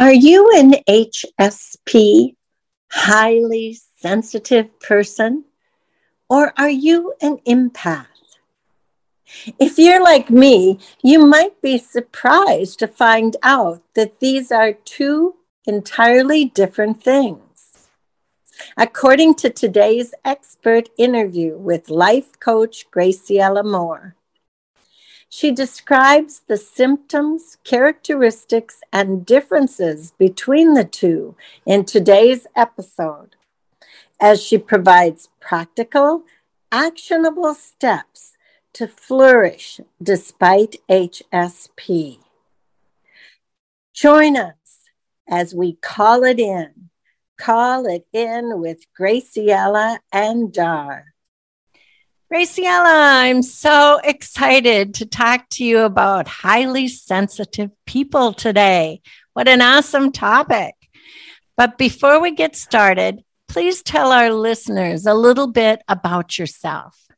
Are you an HSP, highly sensitive person, or are you an empath? If you're like me, you might be surprised to find out that these are two entirely different things. According to today's expert interview with life coach Graciela Moore, she describes the symptoms, characteristics, and differences between the two in today's episode as she provides practical, actionable steps to flourish despite HSP. Join us as we call it in. Call it in with Graciela and Dar. Graciela, I'm so excited to talk to you about highly sensitive people today. What an awesome topic. But before we get started, please tell our listeners a little bit about yourself.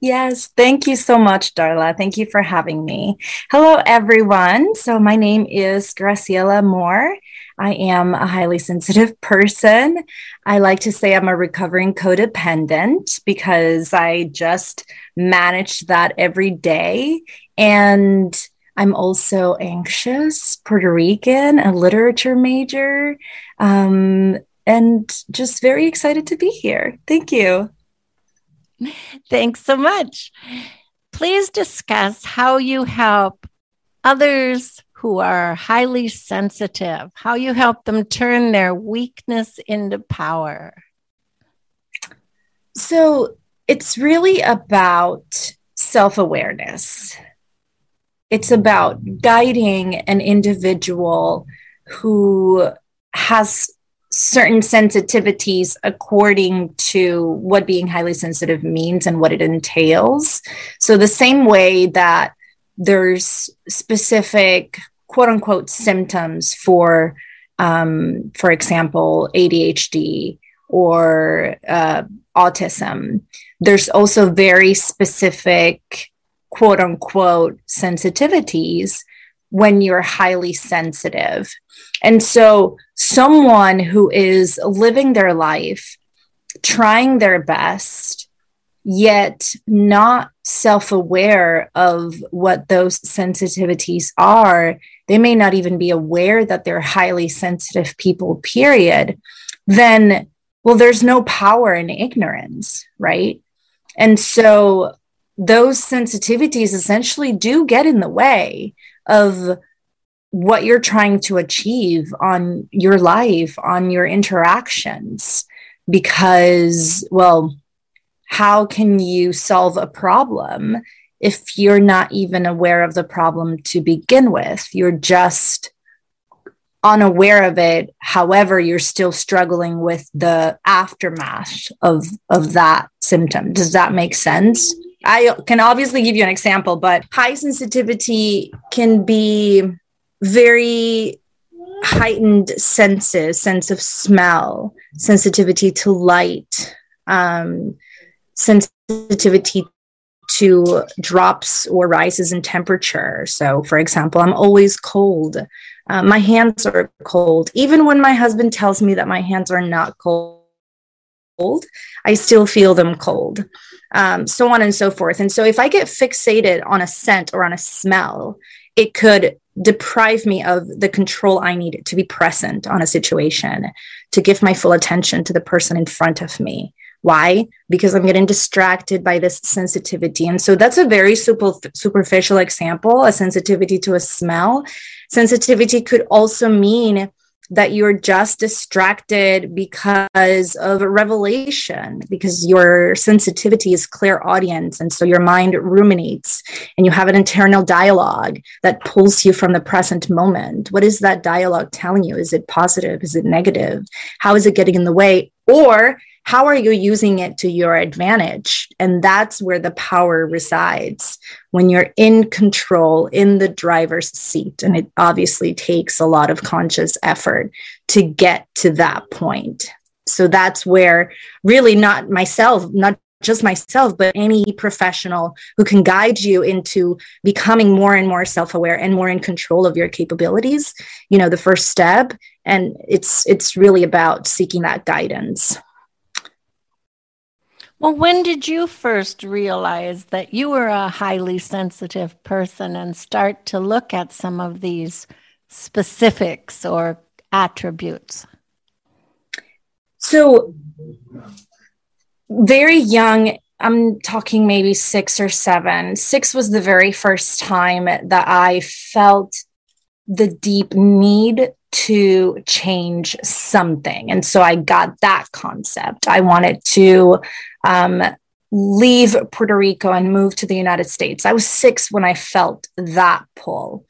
Yes, thank you so much, Darla. Thank you for having me. Hello, everyone. So, my name is Graciela Moore. I am a highly sensitive person. I like to say I'm a recovering codependent because I just manage that every day. And I'm also anxious, Puerto Rican, a literature major, um, and just very excited to be here. Thank you. Thanks so much. Please discuss how you help others who are highly sensitive, how you help them turn their weakness into power. So it's really about self awareness. It's about guiding an individual who has certain sensitivities according to what being highly sensitive means and what it entails. So, the same way that there's specific quote unquote symptoms for, um, for example, ADHD or uh, autism, there's also very specific quote unquote sensitivities when you're highly sensitive. And so, someone who is living their life, trying their best, yet not self aware of what those sensitivities are, they may not even be aware that they're highly sensitive people, period. Then, well, there's no power in ignorance, right? And so, those sensitivities essentially do get in the way of what you're trying to achieve on your life, on your interactions. Because, well, how can you solve a problem if you're not even aware of the problem to begin with? You're just unaware of it. However, you're still struggling with the aftermath of, of that symptom. Does that make sense? I can obviously give you an example, but high sensitivity can be very heightened senses, sense of smell, sensitivity to light, um, sensitivity to drops or rises in temperature. So, for example, I'm always cold. Uh, my hands are cold. Even when my husband tells me that my hands are not cold, I still feel them cold um, so on and so forth. And so if I get fixated on a scent or on a smell, it could deprive me of the control I need to be present on a situation, to give my full attention to the person in front of me. Why? Because I'm getting distracted by this sensitivity. And so that's a very super, superficial example, a sensitivity to a smell. Sensitivity could also mean that you're just distracted because of revelation, because your sensitivity is clairaudience. And so your mind ruminates and you have an internal dialogue that pulls you from the present moment. What is that dialogue telling you? Is it positive? Is it negative? How is it getting in the way? Or how are you using it to your advantage? And that's where the power resides when you're in control in the driver's seat. And it obviously takes a lot of conscious effort to get to that point. So that's where really not myself, not just myself, but any professional who can guide you into becoming more and more self-aware and more in control of your capabilities, you know, the first step. And it's it's really about seeking that guidance. Well, when did you first realize that you were a highly sensitive person and start to look at some of these specifics or attributes? So, very young, I'm talking maybe six or seven. Six was the very first time that I felt the deep need to change something. And so I got that concept. I wanted to um, leave Puerto Rico and move to the United States. I was six when I felt that pull.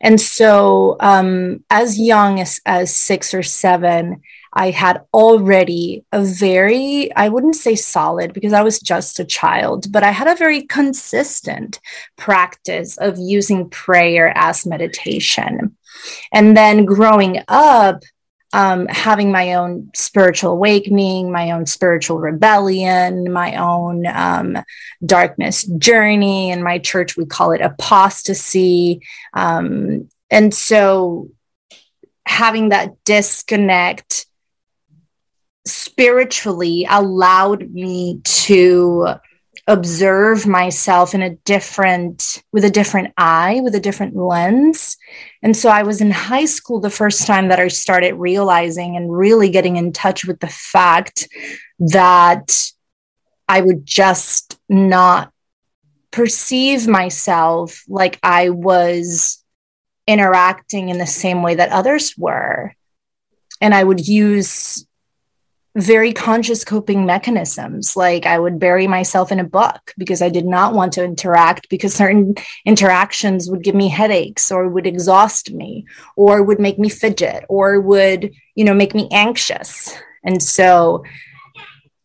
And so, um, as young as, as six or seven, I had already a very, I wouldn't say solid because I was just a child, but I had a very consistent practice of using prayer as meditation. And then growing up, um, having my own spiritual awakening, my own spiritual rebellion, my own um, darkness journey. In my church, we call it apostasy. Um, and so having that disconnect spiritually allowed me to observe myself in a different with a different eye with a different lens. And so i was in high school the first time that i started realizing and really getting in touch with the fact that i would just not perceive myself like i was interacting in the same way that others were. And i would use very conscious coping mechanisms. Like I would bury myself in a book because I did not want to interact because certain interactions would give me headaches or would exhaust me or would make me fidget or would, you know, make me anxious. And so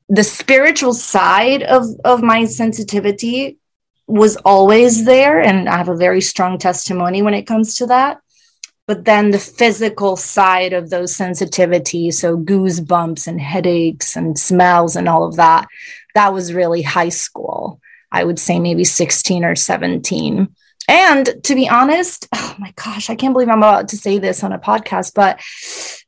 the spiritual side of, of my sensitivity was always there. And I have a very strong testimony when it comes to that but then the physical side of those sensitivities so goosebumps and headaches and smells and all of that that was really high school. I would say maybe 16 or 17 and to be honest oh my gosh i can't believe i'm about to say this on a podcast but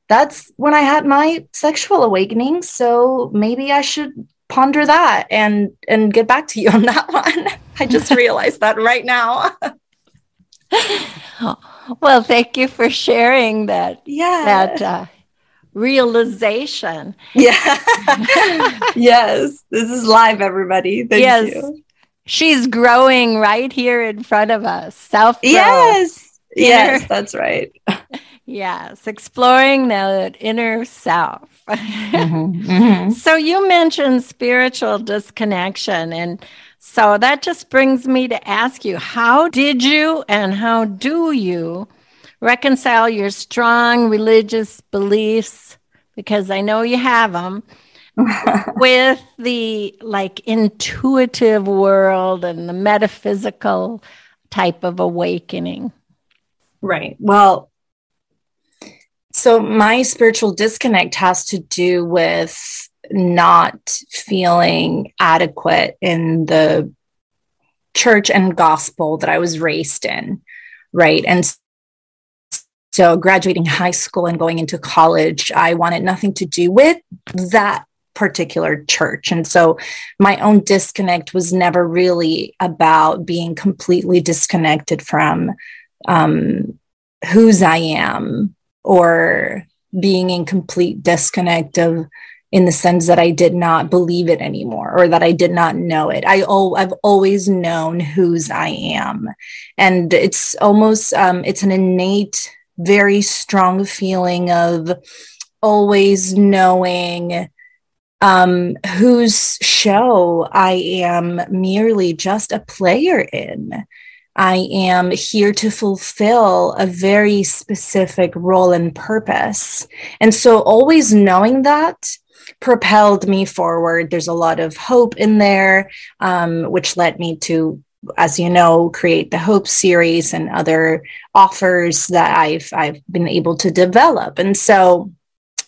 that's when i had my sexual awakening so maybe i should ponder that and and get back to you on that one. I just realized that right now well, thank you for sharing that. Yeah. That uh, realization. Yeah. yes. This is live, everybody. Thank yes. you. She's growing right here in front of us. Self. Yes. Yes, that's right. yes, exploring that inner self. Mm-hmm. Mm-hmm. So you mentioned spiritual disconnection and so that just brings me to ask you how did you and how do you reconcile your strong religious beliefs? Because I know you have them. with the like intuitive world and the metaphysical type of awakening. Right. Well, so my spiritual disconnect has to do with not feeling adequate in the church and gospel that I was raised in. Right. And so graduating high school and going into college, I wanted nothing to do with that particular church. And so my own disconnect was never really about being completely disconnected from um, whose I am or being in complete disconnect of in the sense that I did not believe it anymore or that I did not know it. I oh, I've always known whose I am. And it's almost um, it's an innate very strong feeling of always knowing um, whose show I am merely just a player in. I am here to fulfill a very specific role and purpose. And so, always knowing that propelled me forward. There's a lot of hope in there, um, which led me to as you know, create the Hope series and other offers that I've I've been able to develop. And so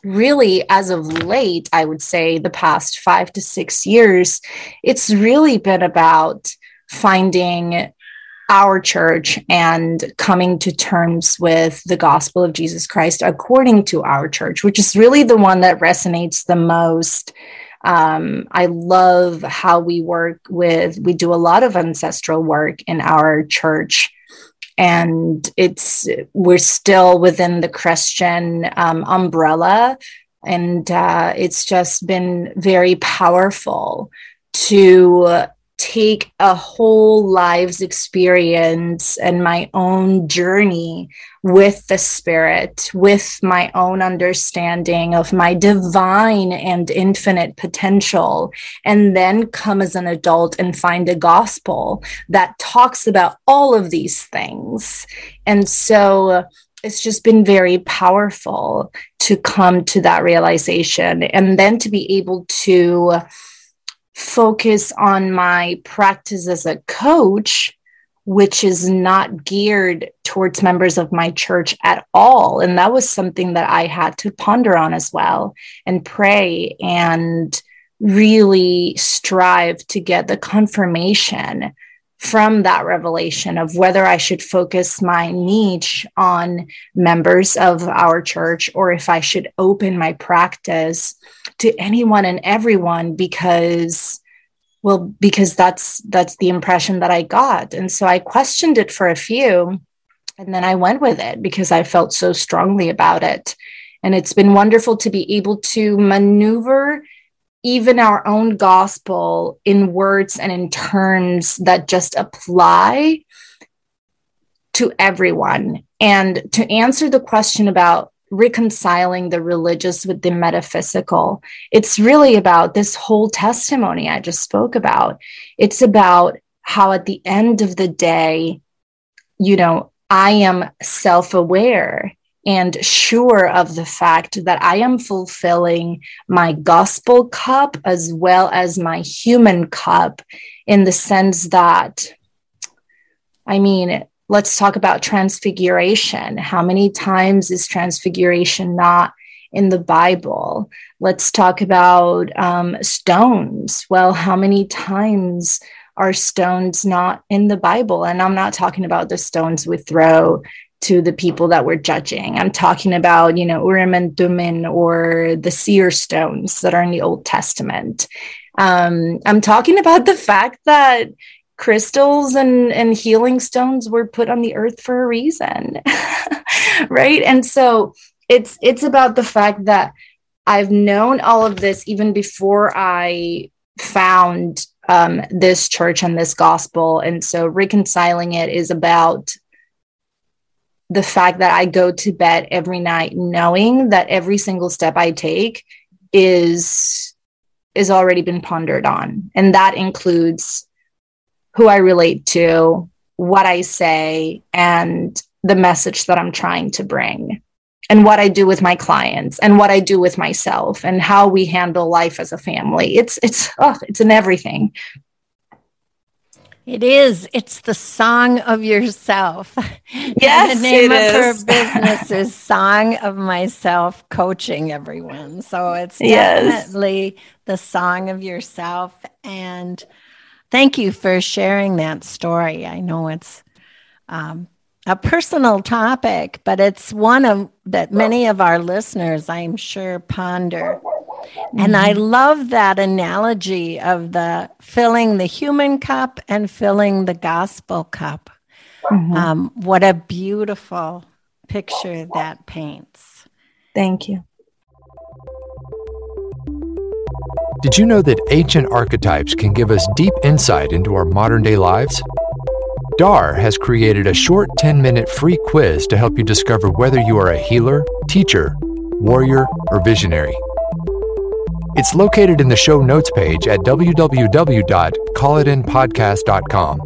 really as of late, I would say the past five to six years, it's really been about finding our church and coming to terms with the gospel of Jesus Christ according to our church, which is really the one that resonates the most. Um, I love how we work with, we do a lot of ancestral work in our church. And it's, we're still within the Christian um, umbrella. And uh, it's just been very powerful to take a whole life's experience and my own journey with the spirit, with my own understanding of my divine and infinite potential, and then come as an adult and find a gospel that talks about all of these things. And so, it's just been very powerful to come to that realization and then to be able to focus on my practice as a coach, which is not geared towards members of my church at all. And that was something that I had to ponder on as well and pray and really strive to get the confirmation from that revelation of whether I should focus my niche on members of our church or if I should open my practice to anyone and everyone because well because that's that's the impression that I got. And so I questioned it for a few and then I went with it because I felt so strongly about it. And it's been wonderful to be able to maneuver even our own gospel in words and in terms that just apply to everyone. And to answer the question about reconciling the religious with the metaphysical, it's really about this whole testimony I just spoke about. It's about how at the end of the day, you know, I am self aware and sure of the fact that I am fulfilling my gospel cup as well as my human cup in the sense that, I mean, let's talk about transfiguration. How many times is transfiguration not in the Bible? Let's talk about um, stones. Well, how many times are stones not in the Bible? And I'm not talking about the stones we throw to the people that we're judging. I'm talking about, you know, Urim and Thummim or the seer stones that are in the Old Testament. Um, I'm talking about the fact that crystals and, and healing stones were put on the earth for a reason. right. And so it's it's about the fact that I've known all of this even before I found um, this church and this gospel. And so reconciling it is about the fact that I go to bed every night knowing that every single step I take is is already been pondered on and that includes who I relate to, what I say and the message that I'm trying to bring and what I do with my clients and what I do with myself and how we handle life as a family. It's it's oh, it's in everything. It is. It's the song of yourself. Yes, the name of is. her business is Song of Myself Coaching everyone. So it's Yes. definitely the song of yourself. And thank you for sharing that story. I know it's um, a personal topic, but it's one of that many of our listeners, I'm sure, ponder. And I love that analogy of the filling the human cup and filling the gospel cup. Mhm. Um, what a beautiful picture that paints. Thank you. Did you know that ancient archetypes can give us deep insight into our modern day lives? DAR has created a short 10 minute free quiz to help you discover whether you are a healer, teacher, warrior, or visionary. It's located in the show notes page at www.callitinpodcast.com.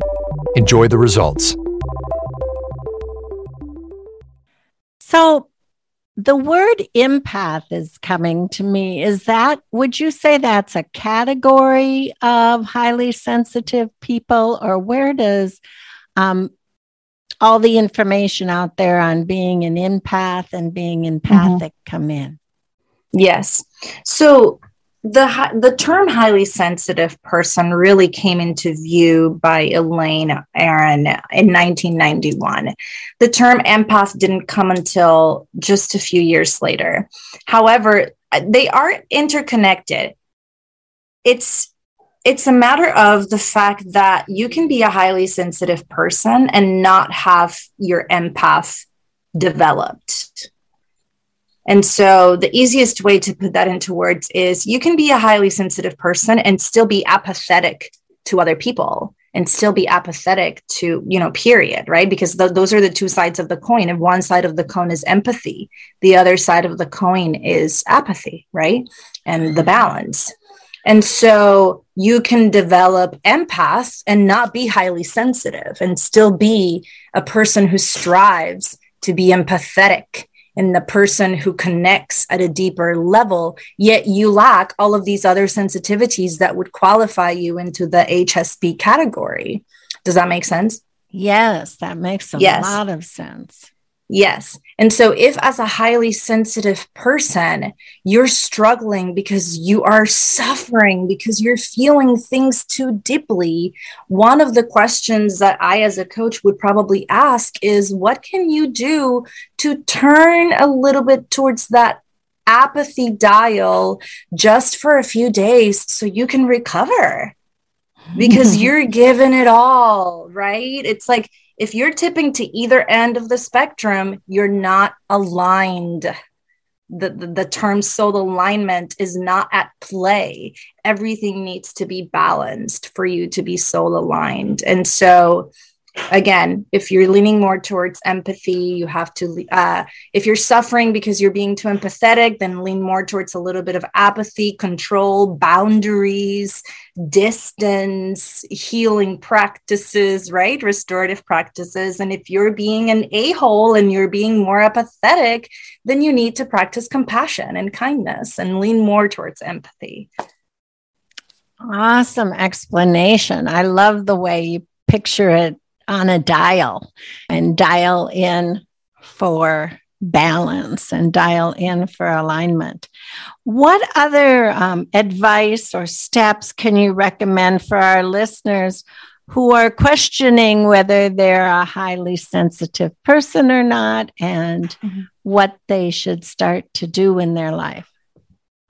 Enjoy the results. So, the word empath is coming to me. Is that, would you say that's a category of highly sensitive people, or where does um, all the information out there on being an empath and being empathic mm-hmm. come in? Yes. So, the the term highly sensitive person really came into view by Elaine Aron in 1991. The term empath didn't come until just a few years later. However, they are interconnected. It's it's a matter of the fact that you can be a highly sensitive person and not have your empath developed and so the easiest way to put that into words is you can be a highly sensitive person and still be apathetic to other people and still be apathetic to, you know, period, right? Because th- those are the two sides of the coin. If one side of the coin is empathy, the other side of the coin is apathy, right? And the balance. And so you can develop empath and not be highly sensitive and still be a person who strives to be empathetic and the person who connects at a deeper level, yet you lack all of these other sensitivities that would qualify you into the HSP category. Does that make sense? Yes, that makes a yes. lot of sense. Yes. And so, if as a highly sensitive person, you're struggling because you are suffering, because you're feeling things too deeply, one of the questions that I, as a coach, would probably ask is what can you do to turn a little bit towards that apathy dial just for a few days so you can recover? Because you're giving it all, right? It's like, if you're tipping to either end of the spectrum, you're not aligned. The, the, the term soul alignment is not at play. Everything needs to be balanced for you to be soul aligned. And so again if you're leaning more towards empathy you have to uh, if you're suffering because you're being too empathetic then lean more towards a little bit of apathy control boundaries distance healing practices right? Restorative practices. And if you're being an a-hole and you're being more apathetic then you need to practice compassion and kindness and lean more towards empathy. Awesome explanation. I love the way you picture it on a dial and dial in for balance and dial in for alignment. What other um, advice or steps can you recommend for our listeners who are questioning whether they're a highly sensitive person or not and mm-hmm. what they should start to do in their life?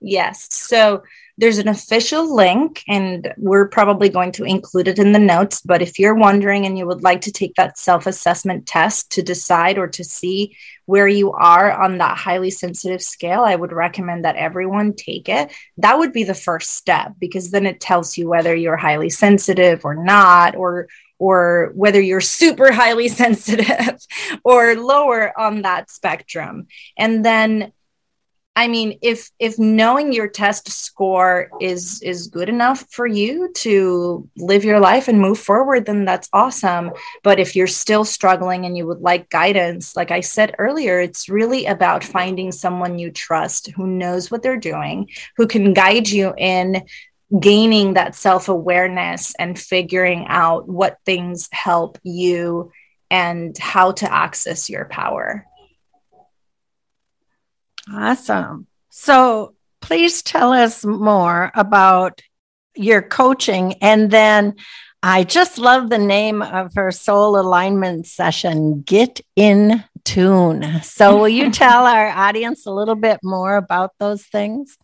Yes. So, there's an official link, and we're probably going to include it in the notes. But if you're wondering and you would like to take that self assessment test to decide or to see where you are on that highly sensitive scale, I would recommend that everyone take it. That would be the first step because then it tells you whether you're highly sensitive or not, or or whether you're super highly sensitive or lower on that spectrum. And then I mean, if if knowing your test score is is good enough for you to live your life and move forward, then that's awesome. But if you're still struggling and you would like guidance, like I said earlier, it's really about finding someone you trust who knows what they're doing, who can guide you in gaining that self-awareness and figuring out what things help you and how to access your power. Awesome. So please tell us more about your coaching. And then I just love the name of her soul alignment session, Get in Tune. So will you tell our audience a little bit more about those things?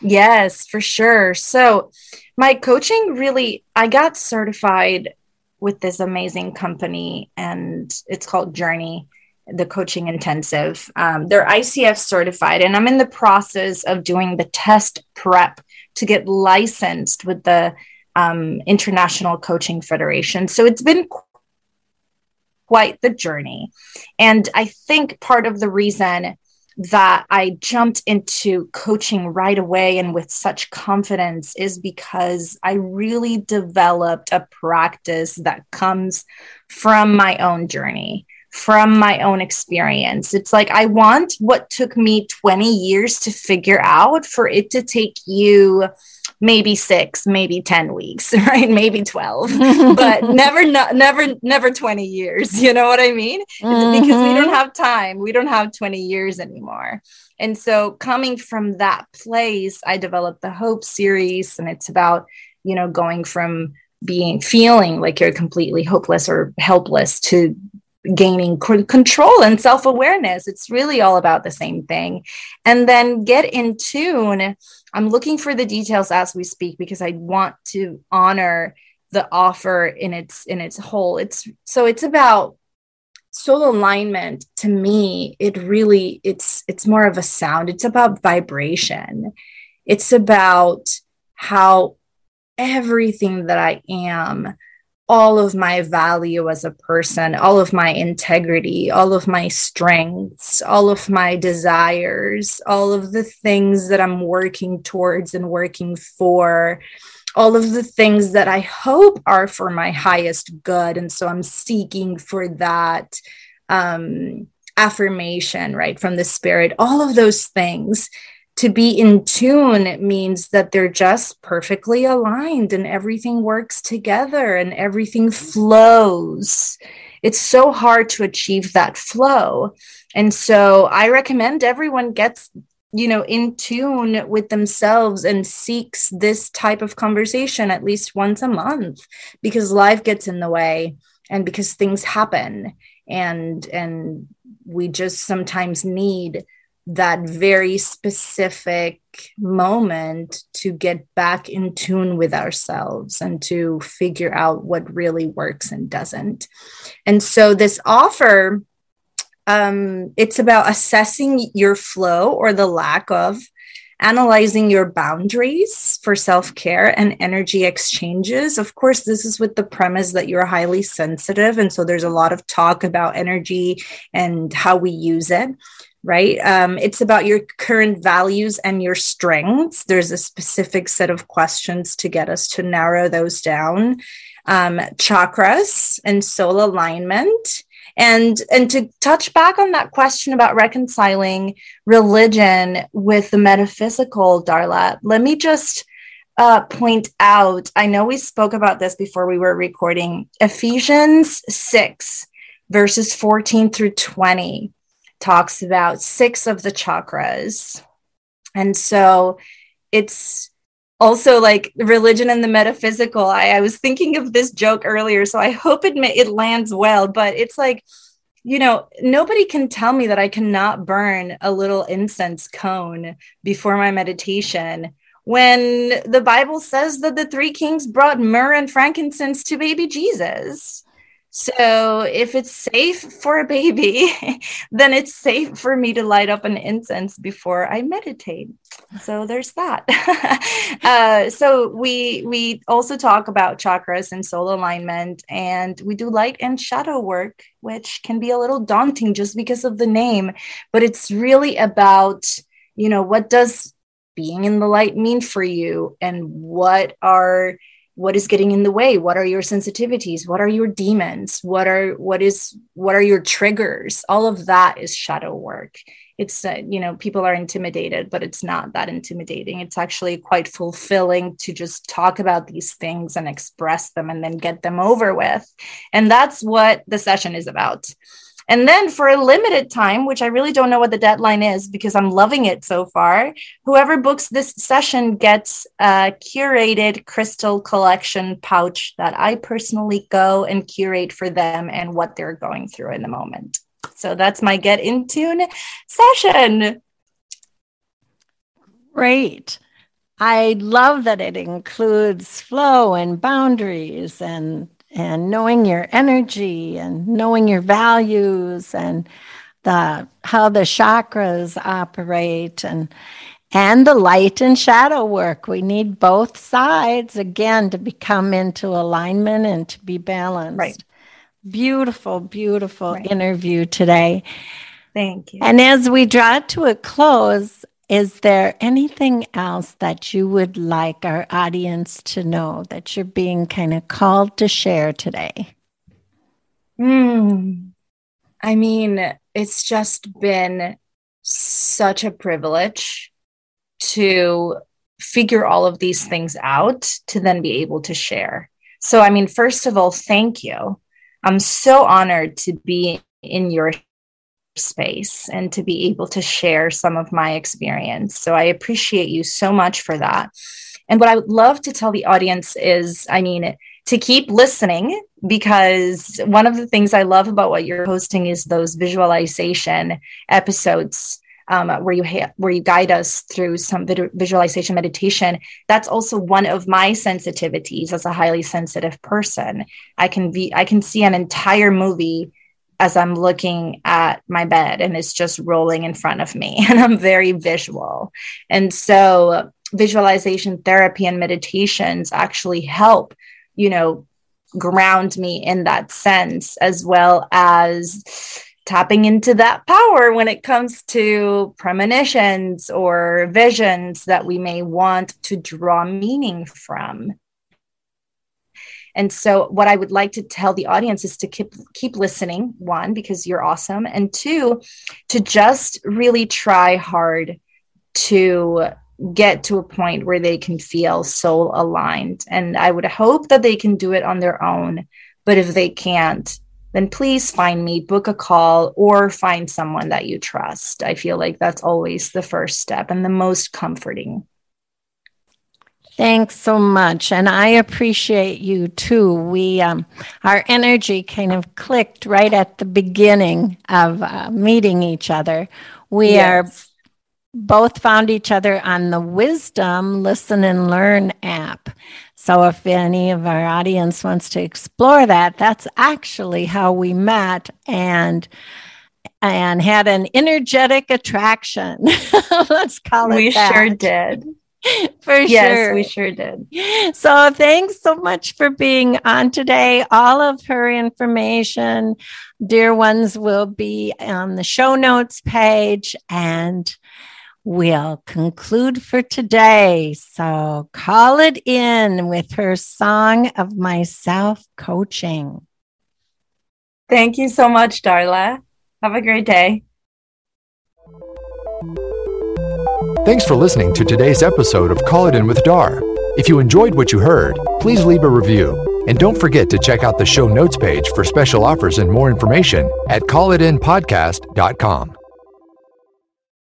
Yes, for sure. So my coaching really, I got certified with this amazing company and it's called Journey the coaching intensive. Um, they're ICF certified, and I'm in the process of doing the test prep to get licensed with the um, International Coaching Federation. So it's been quite the journey. And I think part of the reason that I jumped into coaching right away and with such confidence is because I really developed a practice that comes from my own journey, from my own experience. It's like I want what took me 20 years to figure out for it to take you maybe six, maybe 10 weeks, right? Maybe 12, but never, not, never, never 20 years. You know what I mean? Mm-hmm. Because we don't mm-hmm. have time. We don't have 20 years anymore. And so coming from that place, I developed the Hope series, and it's about, you know, going from being feeling like you're completely hopeless or helpless to gaining control and self awareness. It's really all about the same thing. And then get in tune I'm looking for the details as we speak because I want to honor the offer in its in its whole. It's so it's about soul alignment to me it really it's it's more of a sound it's about vibration it's about how everything that i am all of my value as a person, all of my integrity, all of my strengths, all of my desires, all of the things that I'm working towards and working for, all of the things that I hope are for my highest good. And so I'm seeking for that um, affirmation, right, from the spirit, all of those things to be in tune it means that they're just perfectly aligned and everything works together and everything flows. It's so hard to achieve that flow. And so I recommend everyone gets you know in tune with themselves and seeks this type of conversation at least once a month because life gets in the way and because things happen and and we just sometimes need that very specific moment to get back in tune with ourselves and to figure out what really works and doesn't. And so this offer um, it's about assessing your flow or the lack of analyzing your boundaries for self care and energy exchanges. Of course, this is with the premise that you're highly sensitive. And so there's a lot of talk about energy and how we use it right? Um, it's about your current values and your strengths. There's a specific set of questions to get us to narrow those down. Um, chakras and soul alignment. And, and to touch back on that question about reconciling religion with the metaphysical, Darla, let me just uh, point out I know we spoke about this before we were recording Ephesians 6, verses 14 through 20 talks about six of the chakras. And so it's also like religion and the metaphysical. I, I was thinking of this joke earlier, so I hope it, it lands well, but it's like, you know, nobody can tell me that I cannot burn a little incense cone before my meditation when the Bible says that the three kings brought myrrh and frankincense to baby Jesus. So if it's safe for a baby, then it's safe for me to light up an incense before I meditate. So there's that. uh, so we we also talk about chakras and soul alignment, and we do light and shadow work, which can be a little daunting just because of the name, but it's really about you know what does being in the light mean for you, and what are what is getting in the way? What are your sensitivities? What are your demons? What are what is what are your triggers? All of that is shadow work. It's uh, you know people are intimidated but it's not that intimidating. It's actually quite fulfilling to just talk about these things and express them and then get them over with. And that's what the session is about and then for a limited time, which I really don't know what the deadline is because I'm loving it so far, whoever books this session gets a curated crystal collection pouch that I personally go and curate for them and what they're going through in the moment. So that's my Get in Tune session. Great. I love that it includes flow and boundaries and and knowing your energy and knowing your values and the how the chakras operate and and the light and shadow work. We need both sides again to become into alignment and to be balanced. Right. Beautiful, beautiful right. interview today. Thank you. And as we draw to a close, is there anything else that you would like our audience to know that you're being kind of called to share today? Hmm. I mean, it's just been such a privilege to figure all of these things out to then be able to share. So, I mean, first of all, thank you. I'm so honored to be in your space and to be able to share some of my experience. So, I appreciate you so much for that. And what I would love to tell the audience is I mean, to keep listening because one of the things I love about what you're hosting is those visualization episodes um, where you ha- where you guide us through some vid- visualization meditation. That's also one of my sensitivities as a highly sensitive person. I can be I can see an entire movie as I'm looking at my bed and it's just rolling in front of me and I'm very visual. And so visualization therapy and meditations actually help, you know, ground me in that sense as well as tapping into that power when it comes to premonitions or visions that we may want to draw meaning from. And so what I would like to tell the audience is to keep keep listening, one because you're awesome, and two to just really try hard to get to a point where they can feel soul aligned. And I would hope that they can do it on their own, but if they can't, then please find me, book a call, or find someone that you trust. I feel like that's always the first step and the most comforting. Thanks so much. And I appreciate you too. We, um, our energy kind of clicked right at the beginning of uh, meeting each other. We yes. are both found each other on the Wisdom Listen and Learn app. So if any of our audience wants to explore that, that's actually how we met and and had an energetic attraction. Let's call it We that. sure did. for yes, sure. we sure did. So thanks so much for being on today. All of her information, dear ones, will be on the show notes page and we'll conclude for today. So call it in with her song of myself coaching. Thank you so much, Darla. Have a great day. Thanks for listening to today's episode of Call It In with Dar. If you enjoyed what you heard, please leave a review. And don't forget to check out the show notes page for special offers and more information at callitinpodcast.com.